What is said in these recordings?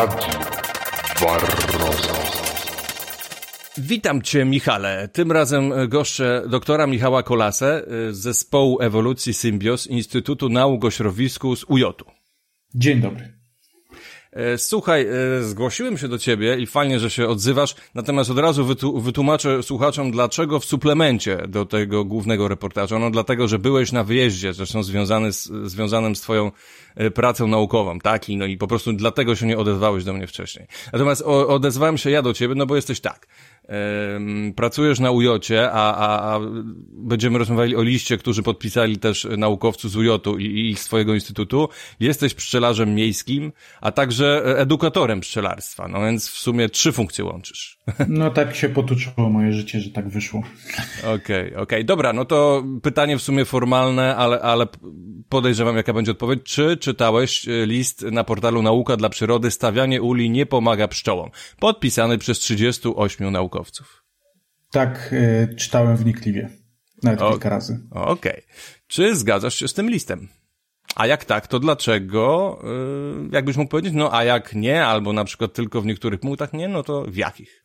Radio Barroso. Witam Cię, Michale. Tym razem goszczę doktora Michała Kolasę z zespołu ewolucji Symbios Instytutu Nauk o Środowisku z UJ-u. Dzień dobry. E, słuchaj, e, zgłosiłem się do ciebie i fajnie, że się odzywasz, natomiast od razu wytłumaczę słuchaczom, dlaczego w suplemencie do tego głównego reportażu. No dlatego, że byłeś na wyjeździe, zresztą związany z, związanym z twoją e, pracą naukową, tak? I, no i po prostu dlatego się nie odezwałeś do mnie wcześniej. Natomiast o, odezwałem się ja do ciebie, no bo jesteś tak pracujesz na ujocie, a, a, a będziemy rozmawiali o liście, którzy podpisali też naukowcy z ujotu i, i ich swojego instytutu. Jesteś pszczelarzem miejskim, a także edukatorem pszczelarstwa. No więc w sumie trzy funkcje łączysz. No tak się potoczyło moje życie, że tak wyszło. Okej, okay, okej. Okay. Dobra, no to pytanie w sumie formalne, ale, ale podejrzewam jaka będzie odpowiedź. Czy czytałeś e, list na portalu Nauka dla Przyrody Stawianie uli nie pomaga pszczołom? Podpisany przez 38 naukowców naukowców. Tak, y, czytałem wnikliwie. Nawet o, kilka razy. Okej. Okay. Czy zgadzasz się z tym listem? A jak tak, to dlaczego? Yy, jakbyś mógł powiedzieć, no a jak nie, albo na przykład tylko w niektórych punktach nie, no to w jakich?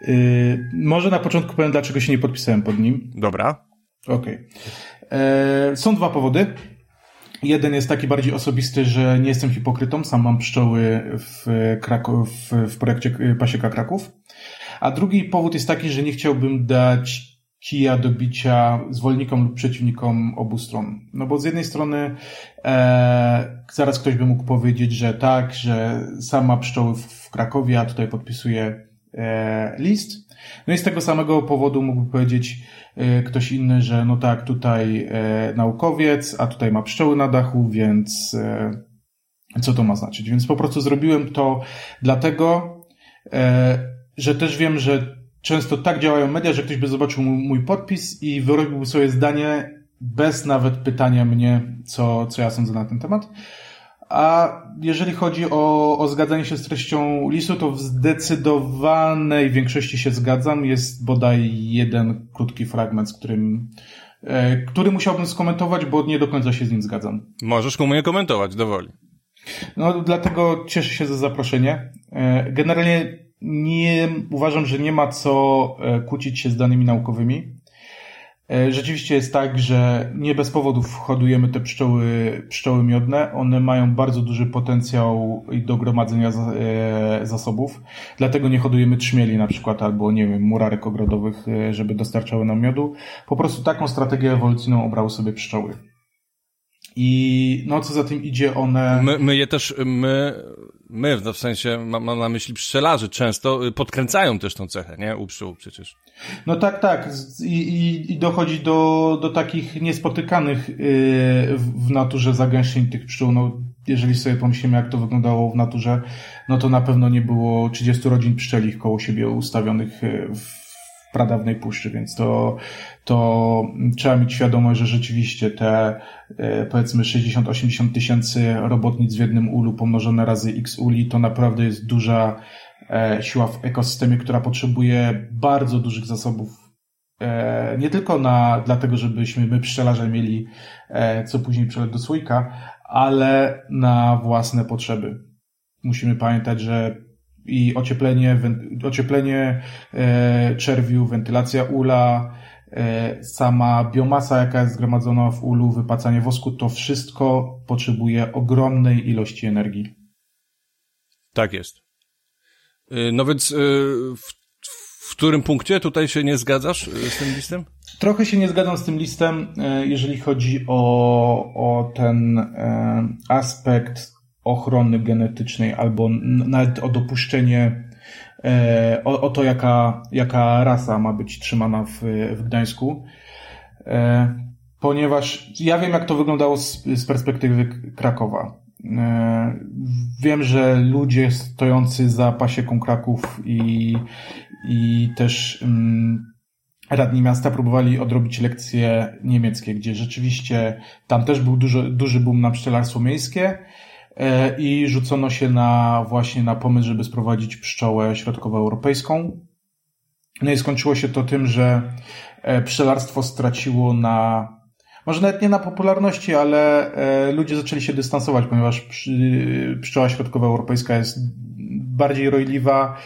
Yy, może na początku powiem, dlaczego się nie podpisałem pod nim. Dobra. Okej. Okay. Są dwa powody. Jeden jest taki bardziej osobisty, że nie jestem hipokrytą, sam mam pszczoły w, Kraków, w, w projekcie Pasieka Kraków. A drugi powód jest taki, że nie chciałbym dać kija do bicia zwolennikom lub przeciwnikom obu stron. No bo z jednej strony e, zaraz ktoś by mógł powiedzieć, że tak, że sam ma pszczoły w, w Krakowie, a tutaj podpisuje e, list. No i z tego samego powodu mógłby powiedzieć e, ktoś inny, że no tak, tutaj e, naukowiec, a tutaj ma pszczoły na dachu, więc e, co to ma znaczyć? Więc po prostu zrobiłem to dlatego, e, że też wiem, że często tak działają media, że ktoś by zobaczył mój podpis i wyrobiłby sobie zdanie bez nawet pytania mnie, co, co ja sądzę na ten temat. A jeżeli chodzi o, o zgadzanie się z treścią listu, to w zdecydowanej większości się zgadzam. Jest bodaj jeden krótki fragment, z którym, e, który musiałbym skomentować, bo nie do końca się z nim zgadzam. Możesz komu nie komentować, dowoli. No, dlatego cieszę się za zaproszenie. E, generalnie nie, uważam, że nie ma co e, kłócić się z danymi naukowymi. E, rzeczywiście jest tak, że nie bez powodów hodujemy te pszczoły, pszczoły miodne. One mają bardzo duży potencjał do gromadzenia e, zasobów. Dlatego nie hodujemy trzmieli na przykład albo, nie wiem, murarek ogrodowych, żeby dostarczały nam miodu. Po prostu taką strategię ewolucyjną obrały sobie pszczoły. I no co za tym idzie, one... My, my je też, my, my w sensie, mam, mam na myśli pszczelarzy często, y, podkręcają też tą cechę, nie? U pszczół przecież. No tak, tak. I, i, i dochodzi do, do takich niespotykanych yy, w naturze zagęszczeń tych pszczół. No, jeżeli sobie pomyślimy, jak to wyglądało w naturze, no to na pewno nie było 30 rodzin pszczelich koło siebie ustawionych y, w pradawnej puszczy, więc to, to trzeba mieć świadomość, że rzeczywiście te e, powiedzmy 60-80 tysięcy robotnic w jednym ulu pomnożone razy x uli to naprawdę jest duża e, siła w ekosystemie, która potrzebuje bardzo dużych zasobów e, nie tylko na, dlatego, żebyśmy my pszczelarze mieli co później przeleć do słoika, ale na własne potrzeby. Musimy pamiętać, że i ocieplenie, ocieplenie e, czerwiu, wentylacja ula, e, sama biomasa, jaka jest zgromadzona w ulu, wypacanie wosku, to wszystko potrzebuje ogromnej ilości energii. Tak jest. Y, no więc y, w, w którym punkcie tutaj się nie zgadzasz y, z tym listem? Trochę się nie zgadzam z tym listem, jeżeli chodzi o, o ten aspekt ochrony genetycznej albo nawet o dopuszczenie, e, o, o to, jaka, jaka rasa ma być trzymana w, w Gdańsku. E, ponieważ ja wiem, jak to wyglądało z, z perspektywy Krakowa. E, wiem, że ludzie stojący za pasieką Kraków i, i też mm, radni miasta próbowali odrobić lekcje niemieckie, gdzie rzeczywiście tam też był duży, duży boom na pszczelarstwo miejskie, i rzucono się na właśnie na pomysł, żeby sprowadzić pszczołę środkowoeuropejską. No i skończyło się to tym, że e, pszczelarstwo straciło na może nawet nie na popularności, ale e, ludzie zaczęli się dystansować, ponieważ pszczoła środkowa europejska jest bardziej rojliwa,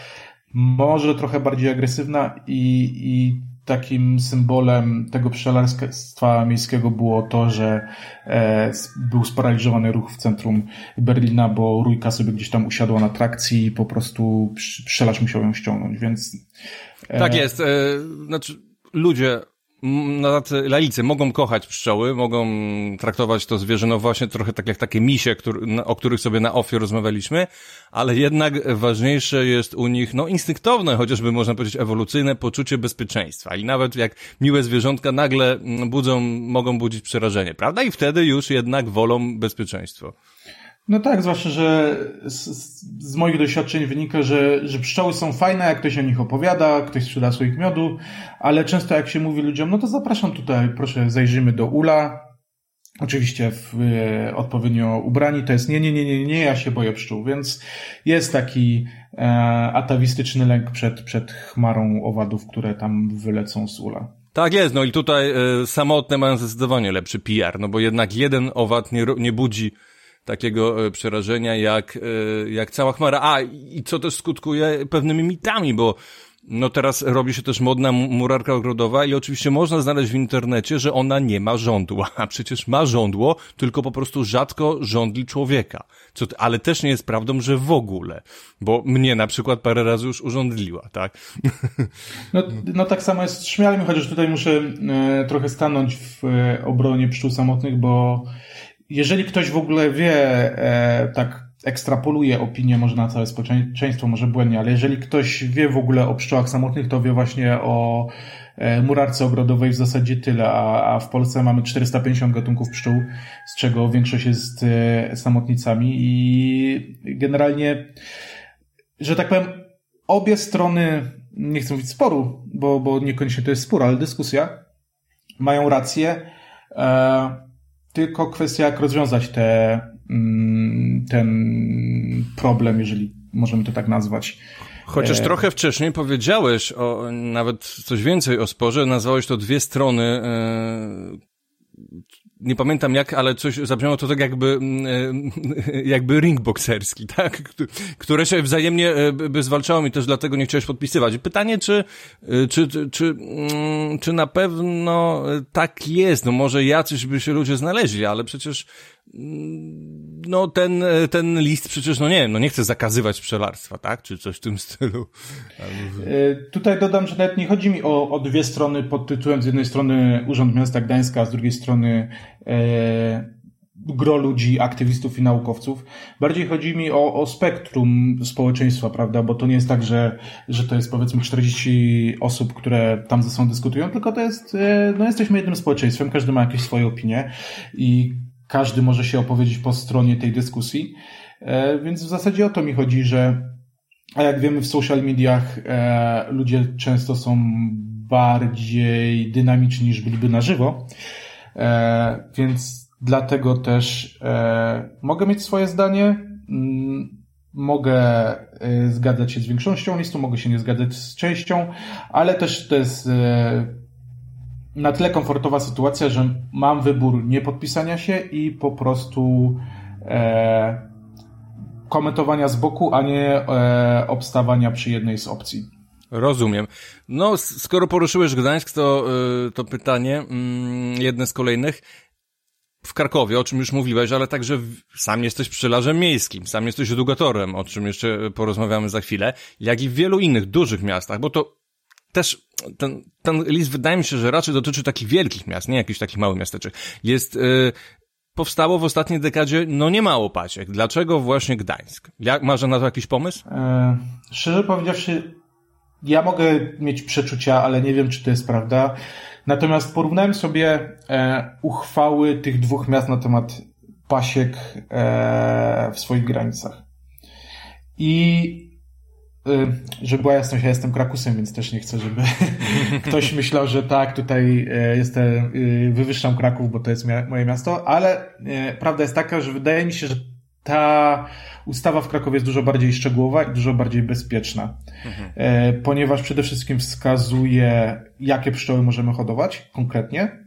może trochę bardziej agresywna i, i takim symbolem tego pszczelarstwa miejskiego było to, że e, był sparaliżowany ruch w centrum Berlina, bo rójka sobie gdzieś tam usiadła na trakcji i po prostu pszczelarz musiał ją ściągnąć, więc... E... Tak jest. E, znaczy, ludzie na tacy laicy mogą kochać pszczoły, mogą traktować to zwierzę, no właśnie trochę tak jak takie misie, który, o których sobie na ofie rozmawialiśmy, ale jednak ważniejsze jest u nich, no instynktowne, chociażby można powiedzieć ewolucyjne poczucie bezpieczeństwa i nawet jak miłe zwierzątka nagle budzą, mogą budzić przerażenie, prawda? I wtedy już jednak wolą bezpieczeństwo. No tak, zwłaszcza, że z, z, moich doświadczeń wynika, że, że pszczoły są fajne, jak ktoś o nich opowiada, ktoś sprzeda swoich miodu, ale często jak się mówi ludziom, no to zapraszam tutaj, proszę zajrzymy do ula, oczywiście w, e, odpowiednio ubrani, to jest nie, nie, nie, nie, nie, ja się boję pszczół, więc jest taki e, atawistyczny lęk przed, przed chmarą owadów, które tam wylecą z ula. Tak jest, no i tutaj e, samotne mają zdecydowanie lepszy PR, no bo jednak jeden owad nie, nie budzi takiego e, przerażenia jak, e, jak cała chmara. A, i co też skutkuje pewnymi mitami, bo no teraz robi się też modna murarka ogrodowa i oczywiście można znaleźć w internecie, że ona nie ma żądła, a przecież ma żądło, tylko po prostu rzadko żądli człowieka. Co, ale też nie jest prawdą, że w ogóle, bo mnie na przykład parę razy już urządliła, tak? No, no tak samo jest z chociaż tutaj muszę e, trochę stanąć w e, obronie pszczół samotnych, bo jeżeli ktoś w ogóle wie, e, tak ekstrapoluje opinię może na całe społeczeństwo, może błędnie, ale jeżeli ktoś wie w ogóle o pszczołach samotnych, to wie właśnie o e, murarce ogrodowej w zasadzie tyle, a, a w Polsce mamy 450 gatunków pszczół, z czego większość jest e, samotnicami i generalnie, że tak powiem, obie strony, nie chcę mówić sporu, bo, bo niekoniecznie to jest spór, ale dyskusja, mają rację. E, tylko kwestia, jak rozwiązać te, mm, ten problem, jeżeli możemy to tak nazwać. Chociaż e... trochę wcześniej powiedziałeś o, nawet coś więcej o sporze, nazwałeś to dwie strony e, nie pamiętam jak, ale coś zabrzmiało to tak jakby, mm, e, jakby ring bokserski, tak? Które się wzajemnie e, by zwalczało i też dlatego nie chciałeś podpisywać. Pytanie, czy, e, czy, czy, czy, mm, czy na pewno tak jest? No może jacyś by się ludzie znaleźli, ale przecież no ten, ten list przecież, no nie wiem, no nie chce zakazywać pszczelarstwa, tak? Czy coś w tym stylu. Tutaj dodam, że nawet nie chodzi mi o, o dwie strony pod tytułem z jednej strony Urząd Miasta Gdańska, a z drugiej strony E, gro ludzi, aktywistów i naukowców. Bardziej chodzi mi o, o spektrum społeczeństwa, prawda? Bo to nie jest tak, że, że to jest powiedzmy 40 osób, które tam ze sobą dyskutują, tylko to jest, e, no jesteśmy jednym społeczeństwem, każdy ma jakieś swoje opinie i każdy może się opowiedzieć po stronie tej dyskusji. E, więc w zasadzie o to mi chodzi, że a jak wiemy w social mediach ludzie często są bardziej dynamiczni niż byliby na żywo. E, więc dlatego też e, mogę mieć swoje zdanie, mm, mogę e, zgadzać się z większością listu, mogę się nie zgadzać z częścią, ale też to jest na tyle komfortowa sytuacja, że mam wybór nie podpisania się i po prostu komentowania z boku, a nie obstawania przy jednej z opcji. Rozumiem. No, skoro poruszyłeś Gdańsk, to, y, to pytanie, mm, jedne z kolejnych. W Krakowie, o czym już mówiłeś, ale także sam jesteś pszczelarzem miejskim, sam jesteś edukatorem, o czym jeszcze porozmawiamy za chwilę, jak i w wielu innych dużych miastach, bo to też ten, ten list wydaje mi się, że raczej dotyczy takich wielkich miast, nie jakichś takich małych miasteczek. Jest, yy, powstało w ostatniej dekadzie, no nie mało paciek. Dlaczego właśnie Gdańsk? Jak, masz na to jakiś pomysł? E, szczerze powiedziawszy, ja mogę mieć przeczucia, ale nie wiem, czy to jest prawda. Natomiast porównałem sobie e, uchwały tych dwóch miast na temat pasiek e, w swoich granicach. I żeby była jasność, ja jestem Krakusem, więc też nie chcę, żeby ktoś myślał, że tak, tutaj e, jestem, e, wywyższam Kraków, bo to jest moje miasto, ale prawda jest taka, że wydaje mi się, że ta ustawa w Krakowie jest dużo bardziej szczegółowa i dużo bardziej bezpieczna, mhm. Ponieważ przede wszystkim wskazuje, jakie pszczoły możemy hodować konkretnie.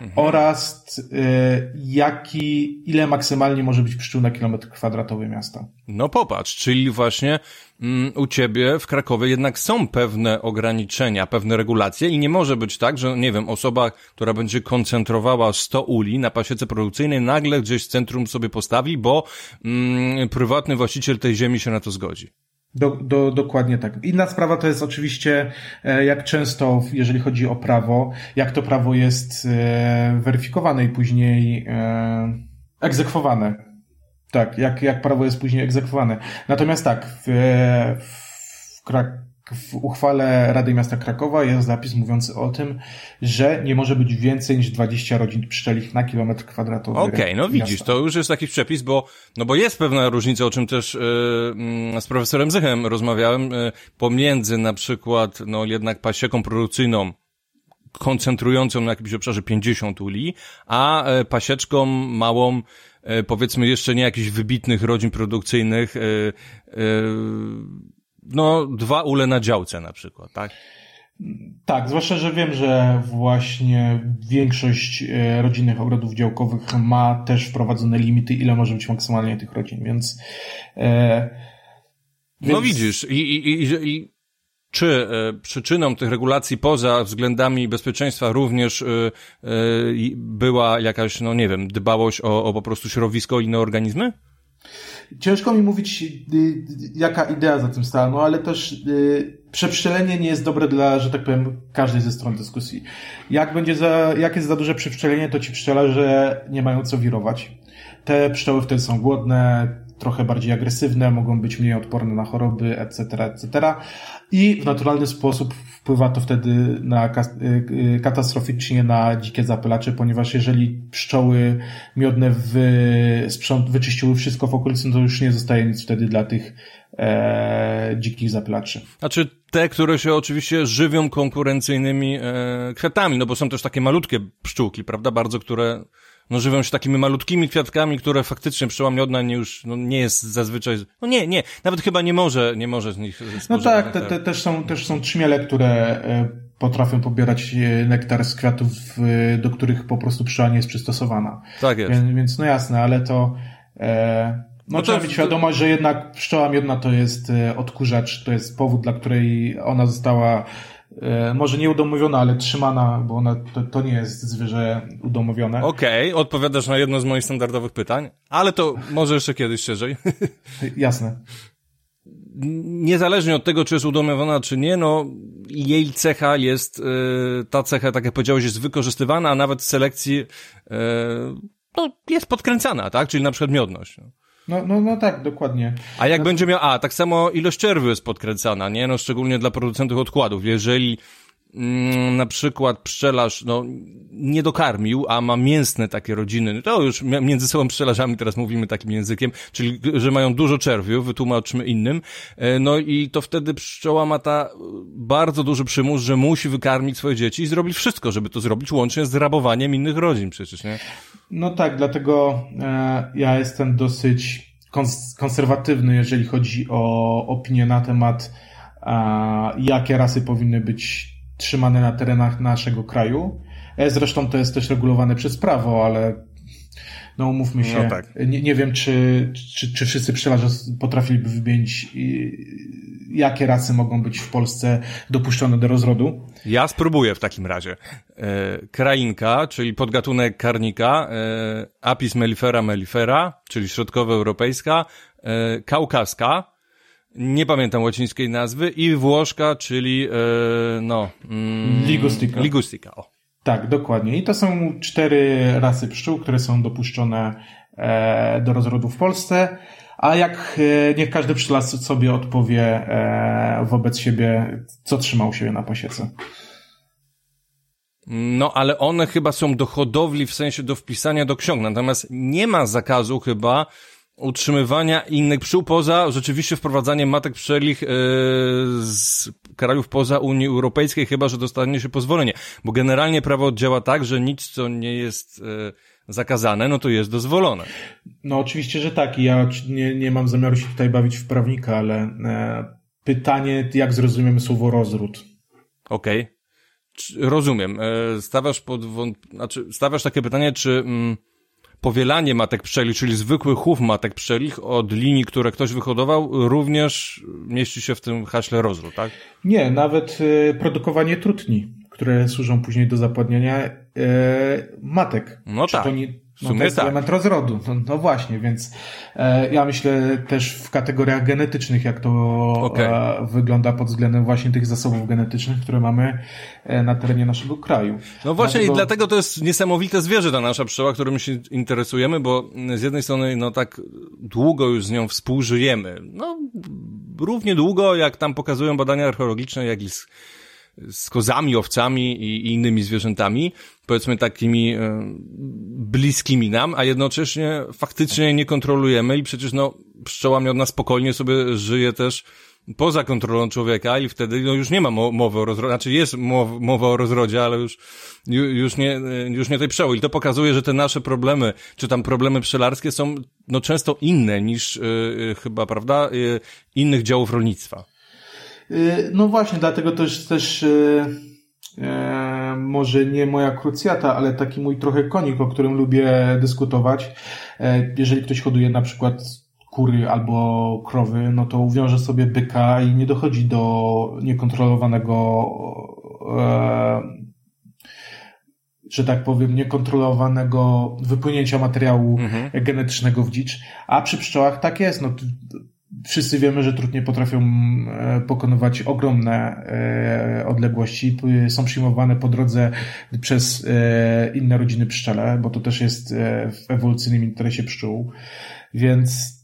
Mhm. oraz y, jaki, ile maksymalnie może być pszczół na kilometr kwadratowy miasta. No popatrz, czyli właśnie mm, u ciebie w Krakowie jednak są pewne ograniczenia, pewne regulacje i nie może być tak, że nie wiem, osoba, która będzie koncentrowała 100 uli na pasiece produkcyjnej nagle gdzieś w centrum sobie postawi, bo mm, prywatny właściciel tej ziemi się na to zgodzi. Do, do, dokładnie tak. Inna sprawa to jest oczywiście, e, jak często, jeżeli chodzi o prawo, jak to prawo jest e, weryfikowane i później e, egzekwowane. Tak, jak, jak prawo jest później egzekwowane. Natomiast tak, w, w, Krak w uchwale Rady Miasta Krakowa jest zapis mówiący o tym, że nie może być więcej niż 20 rodzin pszczelich na kilometr kwadratowy. Okej, okay, no widzisz, to już jest taki przepis, bo, no bo jest pewna różnica, o czym też yy, z profesorem Zychem rozmawiałem, yy, pomiędzy na przykład, no jednak pasieką produkcyjną, koncentrującą na jakimś obszarze 50 uli, a yy, pasieczką małą, powiedzmy jeszcze nie jakichś wybitnych rodzin produkcyjnych, no, dwa ule na działce na przykład, tak? Tak, zwłaszcza, że wiem, że właśnie większość e, rodzinnych ogrodów działkowych ma też wprowadzone limity, ile może być maksymalnie tych rodzin, więc. E, więc... No widzisz, i, i, i, i czy e, przyczyną tych regulacji poza względami bezpieczeństwa również e, e, była jakaś, no nie wiem, dbałość o, o po prostu środowisko i inne organizmy? Ciężko mi mówić, y, y, jaka idea za tym stała, no ale też y, przepszczelenie nie jest dobre dla, że tak powiem, każdej ze stron dyskusji. Jak będzie za, jak jest za duże przepszczelenie, to ci pszczelarze nie mają co wirować. Te pszczoły wtedy są głodne, trochę bardziej agresywne, mogą być mniej odporne na choroby, etc., etc. I w naturalny sposób wpływa to wtedy na, y, y, katastroficznie na dzikie zapylacze, ponieważ jeżeli pszczoły miodne wyczyściły wszystko w okolicy, to już nie zostaje nic wtedy dla tych e, dzikich zapylaczy. Znaczy te, które się oczywiście żywią konkurencyjnymi e, kwiatami, no bo są też takie malutkie pszczółki, prawda, bardzo, które no żywią się takimi malutkimi kwiatkami, które faktycznie pszczoła miodna nie już, no nie jest zazwyczaj, no nie, nie, nawet chyba nie może, nie może z nich No tak, te, te, też są, też są trzmiele, które e, potrafią pobierać e, nektar z kwiatów, do których po prostu pszczoła nie jest przystosowana. Tak jest. Więc, więc no jasne, ale to, e, no, no trzeba mieć świadomość, że jednak pszczoła miodna to jest e, odkurzacz, to jest powód, dla której ona została E, może nie udomowiona, ale trzymana, bo ona, to, to nie jest zwierzę udomowione. Okej, okay, odpowiadasz na jedno z moich standardowych pytań, ale to może jeszcze kiedyś szerzej. Jasne. Niezależnie od tego, czy jest udomowiona, czy nie, no jej cecha jest, yy, ta cecha, tak jak powiedziałeś, jest wykorzystywana, a nawet w selekcji yy, no, jest podkręcana, tak? Czyli na przykład miodność. No. No, no, tak, dokładnie. A jak no, będzie miał, a tak samo ilość czerwiu jest podkręcana, nie? No szczególnie dla producentów odkładów. Jeżeli na przykład pszczelarz no, nie dokarmił, a ma mięsne takie rodziny, no to już między sobą pszczelarzami teraz mówimy takim językiem, czyli że mają dużo czerwiu, wytłumaczmy innym, e, no i to wtedy pszczoła ma ta bardzo duży przymus, że musi wykarmić swoje dzieci i zrobić wszystko, żeby to zrobić, łącznie z rabowaniem innych rodzin przecież, nie? No tak, dlatego e, ja jestem dosyć kons konserwatywny, jeżeli chodzi o opinię na temat, e, jakie rasy powinny być trzymane na terenach naszego kraju. E, zresztą to jest też regulowane przez prawo, ale no umówmy się, no tak. nie, nie wiem, czy, czy, czy wszyscy pszczelarze potrafiliby wymienić, jakie rasy mogą być w Polsce dopuszczone do rozrodu. Ja spróbuję w takim razie. E, krainka, czyli podgatunek karnika, e, Apis mellifera mellifera, czyli środkowoeuropejska, kaukaska, nie pamiętam łacińskiej nazwy, i włoszka, czyli e, no... Mm, ligustica. Ligustica, o. Tak, dokładnie. I to są cztery rasy pszczół, które są dopuszczone e, do rozrodu w Polsce. A jak e, niech każdy pszczelarz sobie odpowie e, wobec siebie, co trzymał siebie na pasiece. No, ale one chyba są do hodowli w sensie do wpisania do ksiąg. Natomiast nie ma zakazu chyba utrzymywania innych pszczół poza rzeczywiście wprowadzaniem matek pszczelich yy, z krajów poza Unii Europejskiej, chyba że dostanie się pozwolenie. Bo generalnie prawo działa tak, że nic, co nie jest yy, zakazane, no to jest dozwolone. No oczywiście, że tak. Ja nie, nie mam zamiaru się tutaj bawić w prawnika, ale e, pytanie, jak zrozumiemy słowo rozród? Okej. Okay. rozumiem. E, stawiasz pod wąt... znaczy, stawiasz takie pytanie, czy mm, powielanie matek pszczelich, czyli zwykły chów matek pszczelich od linii, które ktoś wyhodował, również mieści się w tym haśle rozród, tak? Nie, nawet y, produkowanie trutni, które służą później do zapładniania y, matek. No tak. W no, sumie to jest tak. element rozrodu. No, no właśnie, więc e, ja myślę też w kategoriach genetycznych, jak to okay. e, wygląda pod względem właśnie tych zasobów genetycznych, które mamy e, na terenie naszego kraju. No właśnie dlatego... i dlatego to jest niesamowite zwierzę ta nasza pszczoła, którym się interesujemy, bo z jednej strony no tak długo już z nią współżyjemy. No równie długo, jak tam pokazują badania archeologiczne, jak i z z kozami, owcami i innymi zwierzętami, powiedzmy takimi e, bliskimi nam, a jednocześnie faktycznie nie kontrolujemy i przecież no pszczoła miodna spokojnie sobie żyje też poza kontrolą człowieka i wtedy no już nie ma mowy o rozrodzie, znaczy jest mowa o rozrodzie, ale już, już nie, już nie tej pszczoły. I to pokazuje, że te nasze problemy, czy tam problemy pszczelarskie są no często inne niż yy, chyba, prawda, yy, innych działów rolnictwa. Y, no właśnie, dlatego też też y, e, może nie moja krucjata, ale taki mój trochę konik, o którym lubię dyskutować. E, jeżeli ktoś hoduje na przykład kury albo krowy, no to uwiąże sobie byka i nie dochodzi do niekontrolowanego e, że tak powiem, niekontrolowanego wypłynięcia materiału mhm. genetycznego w dzicz. A przy pszczołach tak jest. No, Wszyscy wiemy, że trudnie potrafią e, pokonywać ogromne e, odległości. Są przyjmowane po drodze przez e, inne rodziny pszczele, bo to też jest w ewolucyjnym interesie pszczół. Więc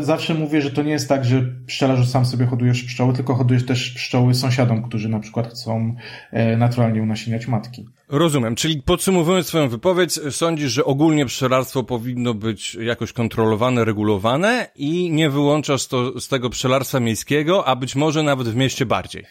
zawsze mówię, że to nie jest tak, że pszczelarzu sam sobie hodujesz pszczoły, tylko hodujesz też pszczoły sąsiadom, którzy na przykład chcą naturalnie unasieniać matki. Rozumiem, czyli podsumowując swoją wypowiedź, sądzisz, że ogólnie pszczelarstwo powinno być jakoś kontrolowane, regulowane i nie wyłączasz to z tego pszczelarstwa miejskiego, a być może nawet w mieście bardziej.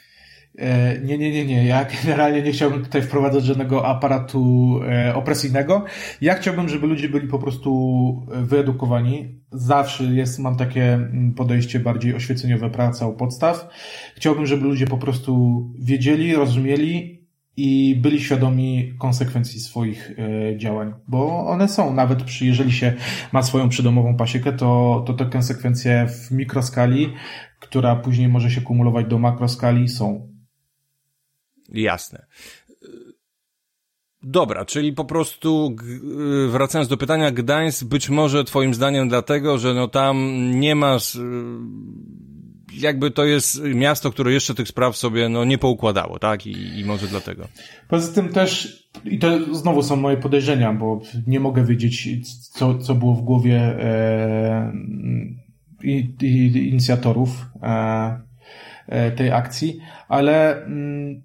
E, nie, nie, nie, nie. Ja generalnie nie chciałbym tutaj wprowadzać żadnego aparatu e, opresyjnego. Ja chciałbym, żeby ludzie byli po prostu wyedukowani. Zawsze jest, mam takie mm, podejście bardziej oświeceniowe praca u podstaw. Chciałbym, żeby ludzie po prostu wiedzieli, rozumieli i byli świadomi konsekwencji swoich e, działań, bo one są, nawet przy, jeżeli się ma swoją przydomową pasiekę, to, to te konsekwencje w mikroskali, która później może się kumulować do makroskali, są. Jasne. Dobra, czyli po prostu wracając do pytania, Gdańsk być może twoim zdaniem dlatego, że no tam nie masz jakby to jest miasto, które jeszcze tych spraw sobie no, nie poukładało, tak? I, I może dlatego. Poza tym też, i to znowu są moje podejrzenia, bo nie mogę wiedzieć, co, co było w głowie e, i, i, inicjatorów e, e, tej akcji, ale mm,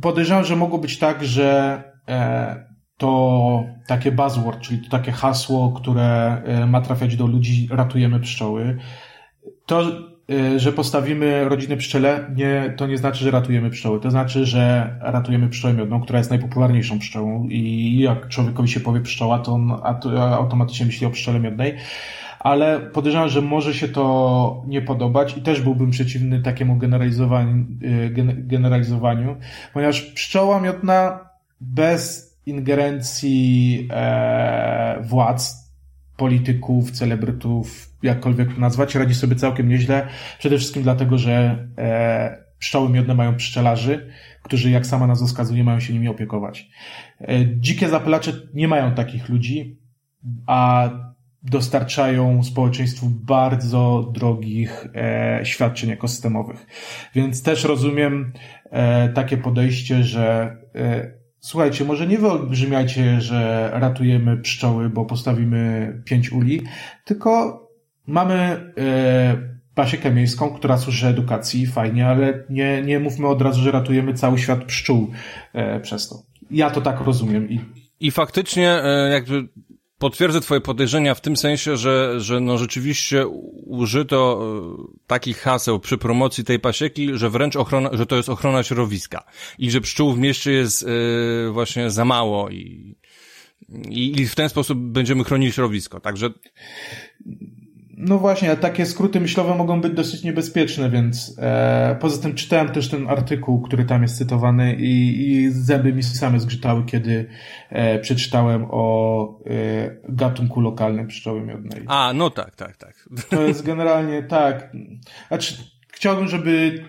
podejrzewam, że mogło być tak, że e, to takie buzzword, czyli to takie hasło, które e, ma trafiać do ludzi, ratujemy pszczoły, to Y, że postawimy rodzinę pszczele, nie, to nie znaczy, że ratujemy pszczoły. To znaczy, że ratujemy pszczołę miodną, która jest najpopularniejszą pszczołą i jak człowiekowi się powie pszczoła, to on automatycznie myśli o pszczele miodnej. Ale podejrzewam, że może się to nie podobać i też byłbym przeciwny takiemu generalizowaniu, y, generalizowaniu ponieważ pszczoła miodna bez ingerencji e, władz, polityków, celebrytów, jakkolwiek to nazwać, radzi sobie całkiem nieźle. Przede wszystkim dlatego, że e, pszczoły miodne mają pszczelarzy, którzy, jak sama nazwa wskazuje, mają się nimi opiekować. E, dzikie zapylacze nie mają takich ludzi, a dostarczają społeczeństwu bardzo drogich e, świadczeń ekosystemowych. Więc też rozumiem e, takie podejście, że e, Słuchajcie, może nie wyolbrzymiajcie, że ratujemy pszczoły, bo postawimy pięć uli, tylko mamy e, pasiekę miejską, która służy edukacji, fajnie, ale nie, nie mówmy od razu, że ratujemy cały świat pszczół e, przez to. Ja to tak rozumiem. I, I faktycznie e, jakby potwierdzę twoje podejrzenia w tym sensie, że, że no rzeczywiście użyto e, takich haseł przy promocji tej pasieki, że wręcz ochrona, że to jest ochrona środowiska i że pszczół w mieście jest e, właśnie za mało i, i, i w ten sposób będziemy chronić środowisko. Także No właśnie, a takie skróty myślowe mogą być dosyć niebezpieczne, więc e, poza tym czytałem też ten artykuł, który tam jest cytowany i, i zęby mi same zgrzytały, kiedy e, przeczytałem o e, gatunku lokalnym pszczoły miodnej. A, no tak, tak, tak. To jest generalnie tak. Znaczy, chciałbym, żeby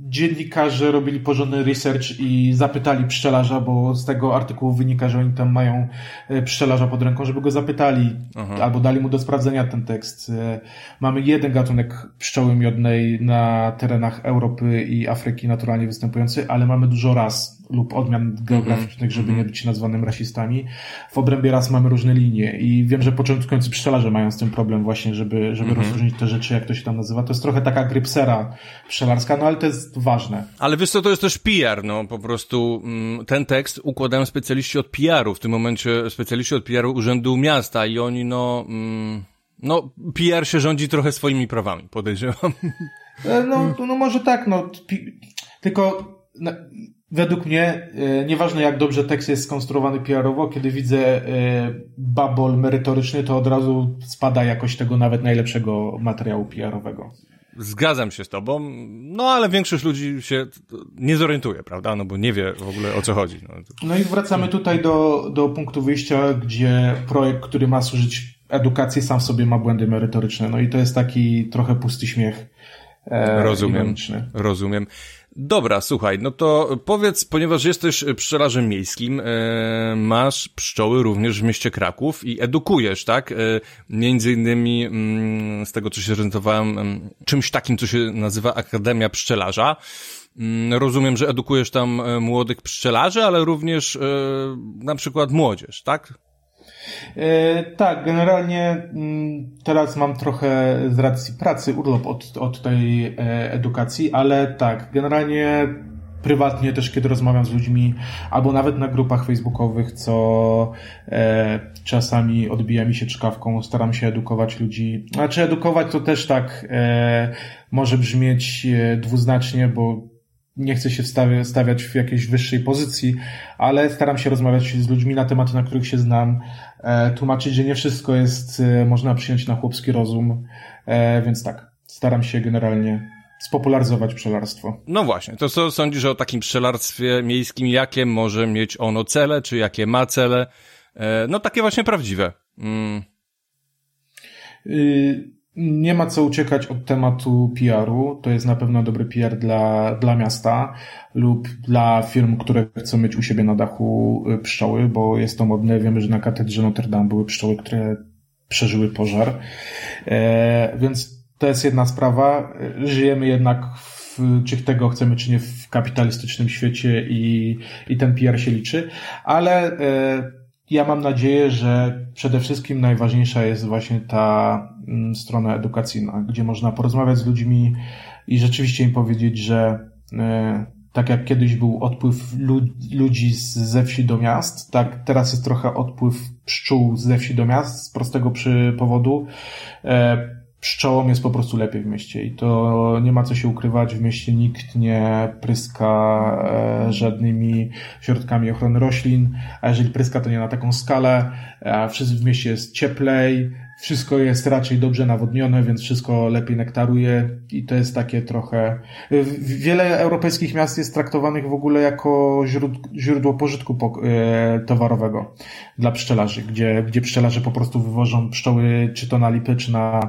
dziennikarze robili porządny research i zapytali pszczelarza, bo z tego artykułu wynika, że oni tam mają e, pszczelarza pod ręką, żeby go zapytali Aha. albo dali mu do sprawdzenia ten tekst. E, mamy jeden gatunek pszczoły miodnej na terenach Europy i Afryki naturalnie występujący, ale mamy dużo ras lub odmian geograficznych, żeby nie być nazwanym rasistami. W obrębie ras mamy różne linie i wiem, że początkujący pszczelarze mają z tym problem właśnie, żeby, żeby mhm. rozróżnić te rzeczy, jak to się tam nazywa. To jest trochę taka grypsera pszczelarska, no ale to jest ważne. Ale wiesz co, to jest też PR, no po prostu mm, ten tekst układają specjaliści od PR-u, w tym momencie specjaliści od PR-u Urzędu Miasta i oni no... Mm, no, PR się rządzi trochę swoimi prawami, podejrzewam. E, no, no może tak, no. Tylko no, Według mnie, e, nieważne jak dobrze tekst jest skonstruowany PR-owo, kiedy widzę e, babol merytoryczny, to od razu spada jakość tego nawet najlepszego materiału PR-owego. Zgadzam się z tobą, no ale większość ludzi się nie zorientuje, prawda? No bo nie wie w ogóle o co chodzi. No, no i wracamy tutaj do, do punktu wyjścia, gdzie projekt, który ma służyć edukacji, sam w sobie ma błędy merytoryczne. No i to jest taki trochę pusty śmiech. E, rozumiem, ironiczny. rozumiem. Dobra, słuchaj, no to powiedz, ponieważ jesteś pszczelarzem miejskim, e, masz pszczoły również w mieście Kraków i edukujesz, tak? E, między innymi mm, z tego, co się orientowałem, mm, czymś takim, co się nazywa Akademia Pszczelarza. Mm, rozumiem, że edukujesz tam e, młodych pszczelarzy, ale również e, na przykład młodzież, tak? E, tak, generalnie mm, teraz mam trochę z racji pracy urlop od, od tej e, edukacji, ale tak, generalnie prywatnie też, kiedy rozmawiam z ludźmi, albo nawet na grupach facebookowych, co e, czasami odbija mi się czkawką, staram się edukować ludzi. Znaczy edukować to też tak e, może brzmieć e, dwuznacznie, bo nie chcę się stawiać w jakiejś wyższej pozycji, ale staram się rozmawiać z ludźmi na tematy, na których się znam, e, tłumaczyć, że nie wszystko jest, e, można przyjąć na chłopski rozum, e, więc tak, staram się generalnie spopularyzować pszczelarstwo. No właśnie, to co sądzisz o takim pszczelarstwie miejskim, jakie może mieć ono cele, czy jakie ma cele? No takie właśnie prawdziwe. Mm. Y nie ma co uciekać od tematu PR-u. To jest na pewno dobry PR dla, dla miasta lub dla firm, które chcą mieć u siebie na dachu y, pszczoły, bo jest to modne. Wiemy, że na katedrze Notre Dame były pszczoły, które przeżyły pożar. E, więc to jest jedna sprawa. Żyjemy jednak w, czy tego chcemy, czy nie, w kapitalistycznym świecie i, i ten PR się liczy, ale e, ja mam nadzieję, że przede wszystkim najważniejsza jest właśnie ta mm, strona edukacyjna, gdzie można porozmawiać z ludźmi i rzeczywiście im powiedzieć, że e, tak jak kiedyś był odpływ ludzi ze wsi do miast, tak teraz jest trochę odpływ pszczół ze wsi do miast z prostego powodu. Pszczołom jest po prostu lepiej w mieście i to nie ma co się ukrywać. W mieście nikt nie pryska e, żadnymi środkami ochrony roślin, a jeżeli pryska, to nie na taką skalę. W mieście jest cieplej, wszystko jest raczej dobrze nawodnione, więc wszystko lepiej nektaruje i to jest takie trochę... Wiele europejskich miast jest traktowanych w ogóle jako źródło pożytku e, towarowego dla pszczelarzy, gdzie, gdzie pszczelarze po prostu wywożą pszczoły czy to na lipy, czy na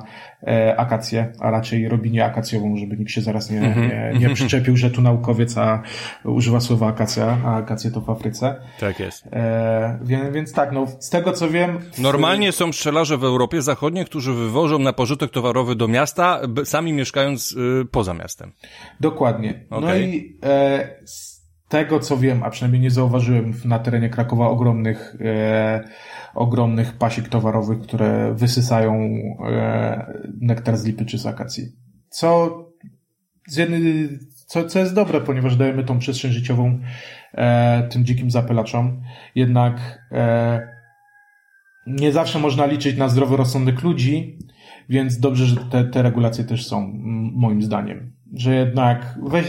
akację, a raczej robinie akacjową, żeby nikt się zaraz nie, mhm, nie, nie mhm. przyczepił, że tu naukowiec a używa słowa akacja, a akacje to w Afryce. Tak jest. E, więc, więc tak, no z tego co wiem... Normalnie są pszczelarze w Europie Zachodniej, którzy wywożą na pożytek towarowy do miasta, sami mieszkając y, poza miastem. Dokładnie. Okay. No i e, tego co wiem, a przynajmniej nie zauważyłem na terenie Krakowa ogromnych e, ogromnych pasik towarowych, które wysysają e, nektar z lipy czy z akacji. Co z jednej, co, co jest dobre, ponieważ dajemy tą przestrzeń życiową e, tym dzikim zapylaczom. Jednak e, nie zawsze można liczyć na zdrowy rozsądek ludzi, więc dobrze, że te, te regulacje też są, moim zdaniem. Że jednak weź,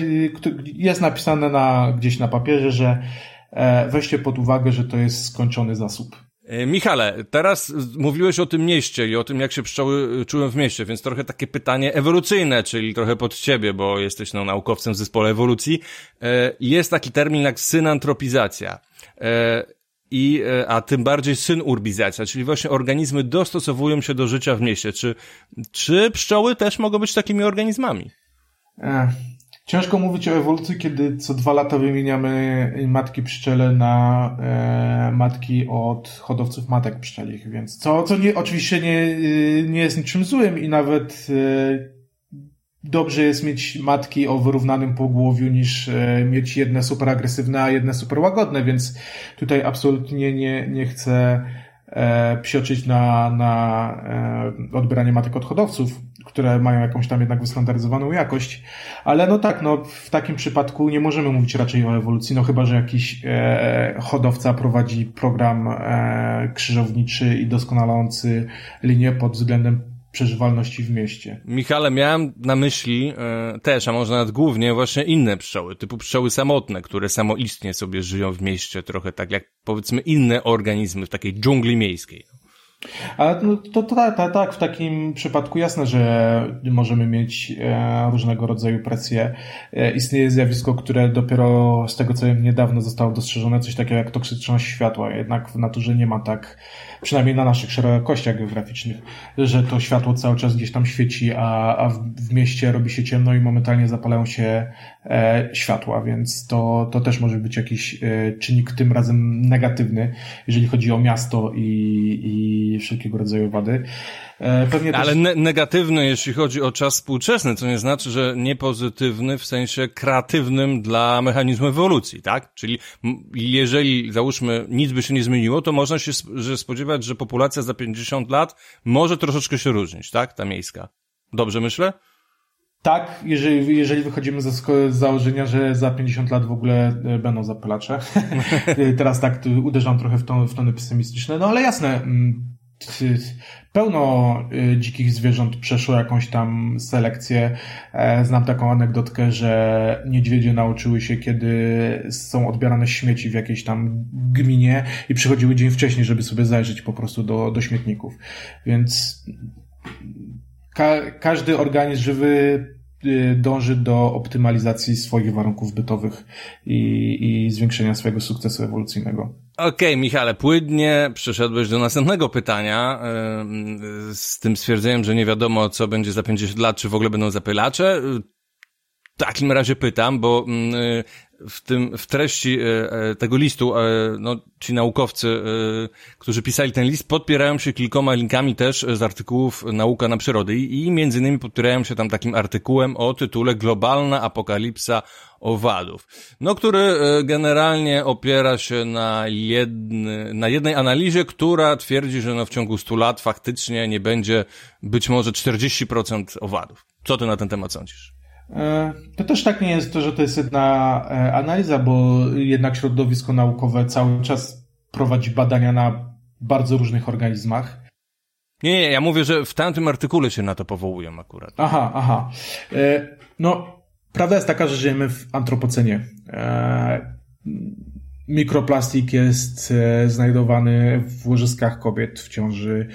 jest napisane na, gdzieś na papierze, że e, weźcie pod uwagę, że to jest skończony zasób. E, Michale, teraz mówiłeś o tym mieście i o tym, jak się pszczoły czułem w mieście, więc trochę takie pytanie ewolucyjne, czyli trochę pod ciebie, bo jesteś no, naukowcem w zespole ewolucji. E, jest taki termin jak synantropizacja. E, I, a tym bardziej synurbizacja, czyli właśnie organizmy dostosowują się do życia w mieście. Czy, czy pszczoły też mogą być takimi organizmami? Ciężko mówić o ewolucji, kiedy co dwa lata wymieniamy matki pszczele na e, matki od hodowców matek pszczelich, więc co, co nie, oczywiście nie, nie jest niczym złym i nawet e, dobrze jest mieć matki o wyrównanym pogłowiu niż e, mieć jedne super agresywne, a jedne super łagodne, więc tutaj absolutnie nie, nie chcę e, psioczyć na, na e, odbieranie matek od hodowców które mają jakąś tam jednak wystandaryzowaną jakość. Ale no tak, no w takim przypadku nie możemy mówić raczej o ewolucji, no chyba, że jakiś e, hodowca prowadzi program e, krzyżowniczy i doskonalący linię pod względem przeżywalności w mieście. Michale, miałem na myśli e, też, a może nawet głównie właśnie inne pszczoły, typu pszczoły samotne, które samoistnie sobie żyją w mieście, trochę tak jak powiedzmy inne organizmy w takiej dżungli miejskiej. Ale no, to, tak, w takim przypadku jasne, że możemy mieć e, różnego rodzaju presje. E, istnieje zjawisko, które dopiero z tego co wiem niedawno zostało dostrzeżone, coś takiego jak toksyczność światła. Jednak w naturze nie ma tak, przynajmniej na naszych szerokościach geograficznych, że to światło cały czas gdzieś tam świeci, a, a w, mieście robi się ciemno i momentalnie zapalają się światła, więc to, to też może być jakiś e, czynnik tym razem negatywny, jeżeli chodzi o miasto i, i wszelkiego rodzaju wady. E, pewnie Ale ne negatywny, jeśli chodzi o czas współczesny, co nie znaczy, że nie pozytywny w sensie kreatywnym dla mechanizmu ewolucji, tak? Czyli jeżeli, załóżmy, nic by się nie zmieniło, to można się że spodziewać, że populacja za 50 lat może troszeczkę się różnić, tak? Ta miejska. Dobrze myślę? Tak, jeżeli, jeżeli wychodzimy ze założenia, że za 50 lat w ogóle e, będą zapylacze. Teraz tak uderzam trochę w, ton, w tony pesymistyczne, no ale jasne, mm, pełno y, dzikich zwierząt przeszło jakąś tam selekcję. E, znam taką anegdotkę, że niedźwiedzie nauczyły się, kiedy są odbierane śmieci w jakiejś tam gminie i przychodziły dzień wcześniej, żeby sobie zajrzeć po prostu do, do śmietników. Więc ka każdy organizm żywy y, dąży do optymalizacji swoich warunków bytowych i, i zwiększenia swojego sukcesu ewolucyjnego. Okej, okay, Michale, płynnie przeszedłeś do następnego pytania z tym stwierdzeniem, że nie wiadomo, co będzie za 50 lat, czy w ogóle będą zapylacze. W takim razie pytam, bo w tym, w treści e, e, tego listu, e, no, ci naukowcy, którzy pisali ten list, podpierają się kilkoma linkami też z artykułów Nauka na przyrody i, między innymi podpierają się tam takim artykułem o tytule Globalna apokalipsa owadów, no, który generalnie opiera się na, jedny, na jednej analizie, która twierdzi, że no, w ciągu 100 lat faktycznie nie będzie być może 40% owadów. Co ty na ten temat sądzisz? E, to też tak nie jest to, że to jest jedna e, analiza, bo jednak środowisko naukowe cały czas prowadzi badania na bardzo różnych organizmach. Nie, nie, ja mówię, że w tamtym artykule się na to powołują akurat. Aha, aha. E, no, prawda jest taka, że żyjemy w antropocenie. Mikroplastik jest znajdowany w łożyskach kobiet w ciąży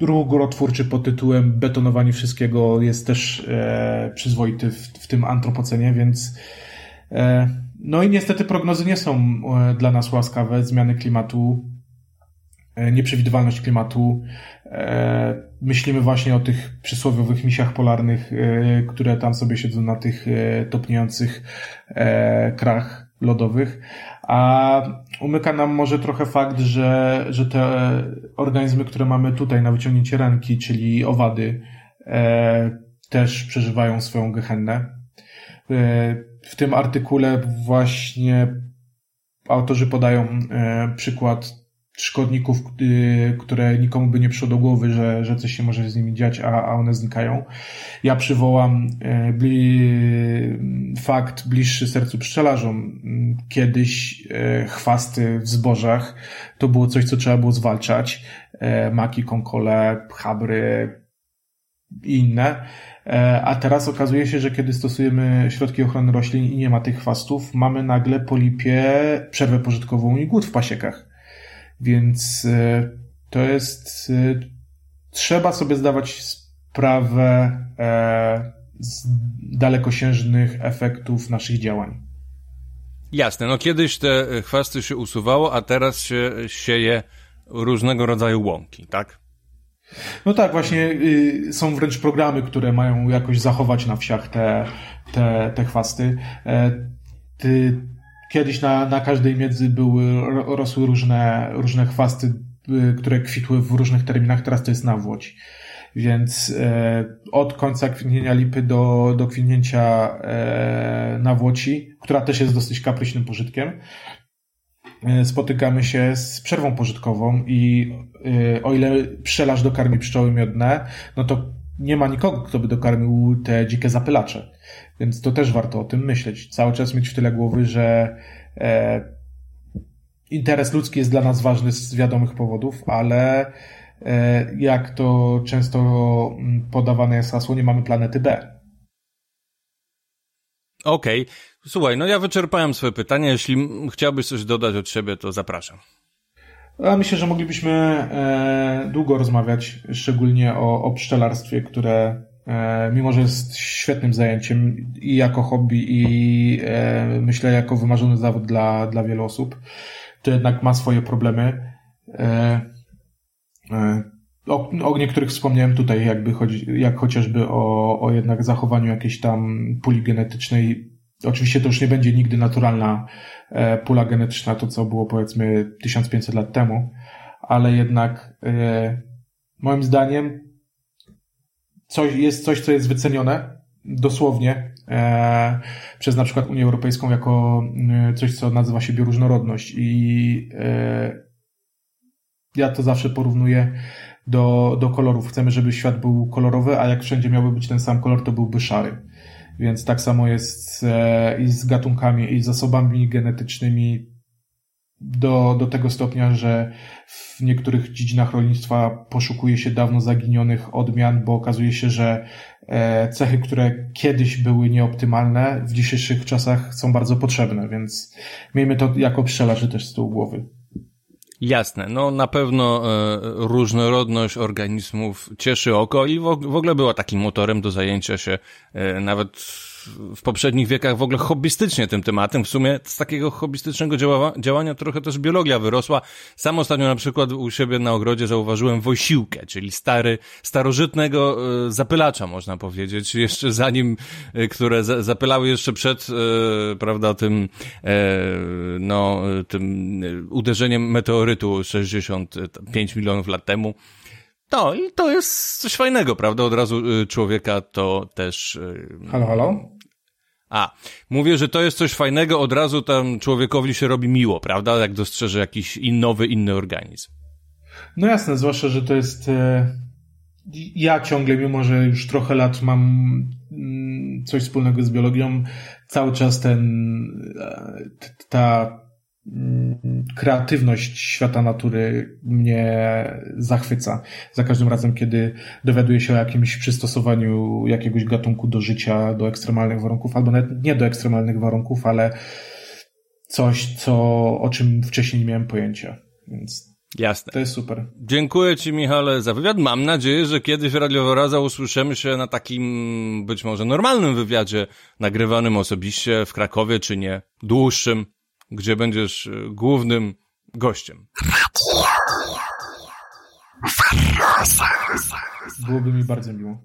ruch górotwórczy pod tytułem betonowanie wszystkiego jest też e, przyzwoity w, w tym antropocenie, więc e, no i niestety prognozy nie są e, dla nas łaskawe. Zmiany klimatu, e, nieprzewidywalność klimatu. E, myślimy właśnie o tych przysłowiowych misiach polarnych, e, które tam sobie siedzą na tych topniejących krach lodowych, a umyka nam może trochę fakt, że, że te organizmy, które mamy tutaj na wyciągnięcie ręki, czyli owady, e, też przeżywają swoją gehennę. E, w tym artykule właśnie autorzy podają e, przykład szkodników, y, które nikomu by nie przyszło do głowy, że, że coś się może z nimi dziać, a, a one znikają. Ja przywołam e, bli, fakt bliższy sercu pszczelarzom. Kiedyś e, chwasty w zbożach to było coś, co trzeba było zwalczać. E, maki, konkole, chabry i inne. A teraz okazuje się, że kiedy stosujemy środki ochrony roślin i nie ma tych chwastów, mamy nagle po lipie przerwę pożytkową i głód w pasiekach. Więc e, to jest. E, trzeba sobie zdawać sprawę z dalekosiężnych efektów naszych działań. Jasne, no kiedyś te chwasty się usuwało, a teraz się sieje różnego rodzaju łąki, tak? No tak, właśnie y, są wręcz programy, które mają jakoś zachować na wsiach te, te, te chwasty. E, ty, kiedyś na, na każdej miedzy były, rosły różne, różne chwasty, y, które kwitły w różnych terminach, teraz to jest nawłoć. Więc e, od końca kwitnienia lipy do, do kwitnięcia e, nawłoci, która też jest dosyć kapryśnym pożytkiem, e, spotykamy się z przerwą pożytkową i e, o ile pszczelarz dokarmi pszczoły miodne, no to nie ma nikogo, kto by dokarmił te dzikie zapylacze. Więc to też warto o tym myśleć. Cały czas mieć w tyle głowy, że e, interes ludzki jest dla nas ważny z wiadomych powodów, ale e, jak to często mm, podawane jest hasło, nie mamy planety B. Okej. Okay. Słuchaj, no ja wyczerpałem swoje pytania. Jeśli chciałbyś coś dodać od siebie, to zapraszam. A myślę, że moglibyśmy e, długo rozmawiać, szczególnie o, o pszczelarstwie, które mimo, że jest świetnym zajęciem i jako hobby, i e, myślę jako wymarzony zawód dla, dla wielu osób, to jednak ma swoje problemy. E, e, o, o niektórych wspomniałem tutaj, jakby chodzi, jak chociażby o, o jednak zachowaniu jakiejś tam puli genetycznej. Oczywiście to już nie będzie nigdy naturalna e, pula genetyczna, to co było powiedzmy 1500 lat temu, ale jednak e, moim zdaniem coś, jest coś, co jest wycenione dosłownie e, przez na przykład Unię Europejską jako e, coś, co nazywa się bioróżnorodność i e, ja to zawsze porównuję do, do kolorów. Chcemy, żeby świat był kolorowy, a jak wszędzie miałby być ten sam kolor, to byłby szary. Więc tak samo jest e, i z gatunkami, i z zasobami genetycznymi do, do tego stopnia, że w niektórych dziedzinach rolnictwa poszukuje się dawno zaginionych odmian, bo okazuje się, że e, cechy, które kiedyś były nieoptymalne, w dzisiejszych czasach są bardzo potrzebne, więc miejmy to jako pszczelarzy też z tyłu głowy. Jasne, no na pewno e, różnorodność organizmów cieszy oko i w, w ogóle była takim motorem do zajęcia się e, nawet w poprzednich wiekach w ogóle hobbystycznie tym tematem. W sumie z takiego hobbystycznego działa, działania trochę też biologia wyrosła. Sam ostatnio na przykład u siebie na ogrodzie zauważyłem wojsiłkę, czyli stary, starożytnego e, zapylacza, można powiedzieć, jeszcze zanim, e, które za, zapylały jeszcze przed, e, prawda, tym, no, tym uderzeniem meteorytu 65 milionów lat temu. No i to jest coś fajnego, prawda? Od razu człowieka to też. Halo, halo? A, mówię, że to jest coś fajnego, od razu tam człowiekowi się robi miło, prawda? Jak dostrzeże jakiś nowy, inny organizm. No jasne, zwłaszcza, że to jest. E, ja ciągle, mimo że już trochę lat mam mm, coś wspólnego z biologią, cały czas ten. E, ta kreatywność świata natury mnie zachwyca. Za każdym razem, kiedy dowiaduję się o jakimś przystosowaniu jakiegoś gatunku do życia, do ekstremalnych warunków, albo nawet nie do ekstremalnych warunków, ale coś, co, o czym wcześniej nie miałem pojęcia. Więc Jasne. To jest super. Dziękuję Ci, Michale, za wywiad. Mam nadzieję, że kiedyś w Radio Wyraza usłyszymy się na takim być może normalnym wywiadzie, nagrywanym osobiście w Krakowie, czy nie, dłuższym gdzie będziesz e, głównym gościem. Byłoby mi bardzo miło.